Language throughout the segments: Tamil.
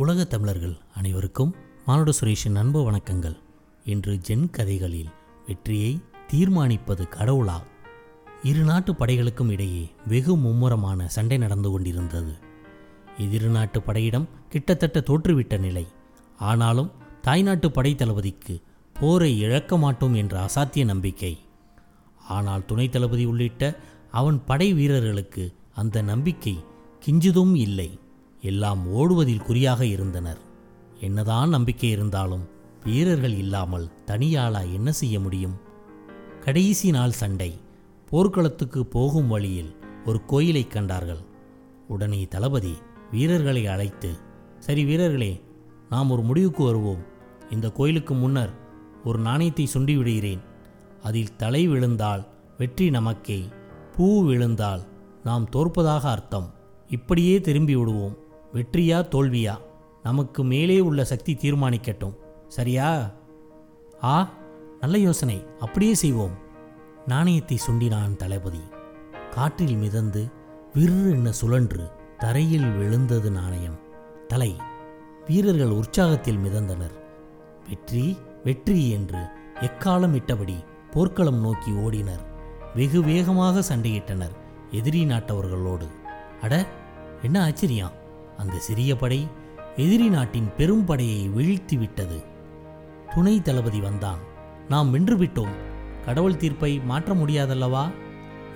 உலகத் தமிழர்கள் அனைவருக்கும் மானுட சுரேஷின் அன்பு வணக்கங்கள். இன்று ஜென் கதைகளில் வெற்றியை தீர்மானிப்பது கடவுளா? இரு நாட்டு படைகளுக்கும் இடையே வெகு மும்முரமான சண்டை நடந்து கொண்டிருந்தது. எதிர் நாட்டு படையிடம் கிட்டத்தட்ட தோற்றுவிட்ட நிலை. ஆனாலும் தாய்நாட்டு படை தளபதிக்கு போரை இழக்க மாட்டோம் என்ற அசாத்திய நம்பிக்கை. ஆனால் துணை தளபதி உள்ளிட்ட அவன் படை வீரர்களுக்கு அந்த நம்பிக்கை கிஞ்சிதும் இல்லை. எல்லாம் ஓடுவதில் குறியாக இருந்தனர். என்னதான் நம்பிக்கை இருந்தாலும் வீரர்கள் இல்லாமல் தனியாளா என்ன செய்ய முடியும்? கடைசி நாள் சண்டை. போர்க்களத்துக்கு போகும் வழியில் ஒரு கோயிலை கண்டார்கள். உடனே தளபதி வீரர்களை அழைத்து சரி வீரர்களே நாம் ஒரு முடிவுக்கு வருவோம். இந்த கோயிலுக்கு முன்னர் ஒரு நாணயத்தை சுண்டி விடுகிறேன். அதில் தலை விழுந்தால் வெற்றி நமக்கே பூ விழுந்தால் நாம் தோற்பதாக அர்த்தம். இப்படியே திரும்பி விடுவோம். வெற்றியா தோல்வியா? நமக்கு மேலே உள்ள சக்தி தீர்மானிக்கட்டும். சரியா? ஆ நல்ல யோசனை. அப்படியே செய்வோம். நாணயத்தை சுண்டினான் தளபதி. காற்றில் மிதந்து விற்று என்ன சுழன்று தரையில் விழுந்தது நாணயம். தலை. வீரர்கள் உற்சாகத்தில் மிதந்தனர். வெற்றி வெற்றி என்று எக்காலம் இட்டபடி போர்க்களம் நோக்கி ஓடினர். வெகு வேகமாக சண்டையிட்டனர் எதிரி நாட்டவர்களோடு. அட என்ன ஆச்சரியம். அந்த சிறிய படை எதிரி நாட்டின் பெரும் படையை வீழ்த்தி விட்டது. துணை தளபதி வந்தான். நாம் வென்று விட்டோம். கடவுள் தீர்ப்பை மாற்ற முடியாதல்லவா?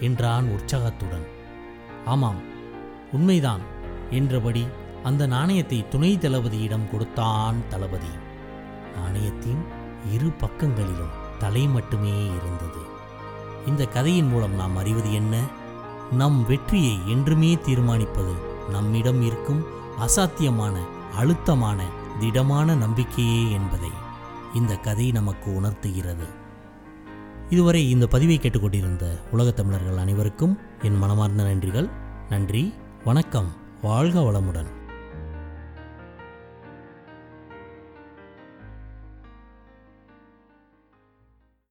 என்றான் உற்சாகத்துடன். ஆமாம் உண்மைதான் என்றபடி அந்த நாணயத்தை துணை தளபதியிடம் கொடுத்தான் தளபதி. நாணயத்தின் இரு பக்கங்களிலும் தலை மட்டுமே இருந்தது. இந்த கதையின் மூலம் நாம் அறிவது என்ன? நம் வெற்றியை என்றுமே தீர்மானிப்பது நம்மிடம் இருக்கும் அசாத்தியமான அழுத்தமான திடமான நம்பிக்கையே என்பதை இந்த கதை நமக்கு உணர்த்துகிறது. இதுவரை இந்த பதிவை கேட்டுக்கொண்டிருந்த உலகத் தமிழர்கள் அனைவருக்கும் என் மனமார்ந்த நன்றிகள். நன்றி வணக்கம் வாழ்க வளமுடன்.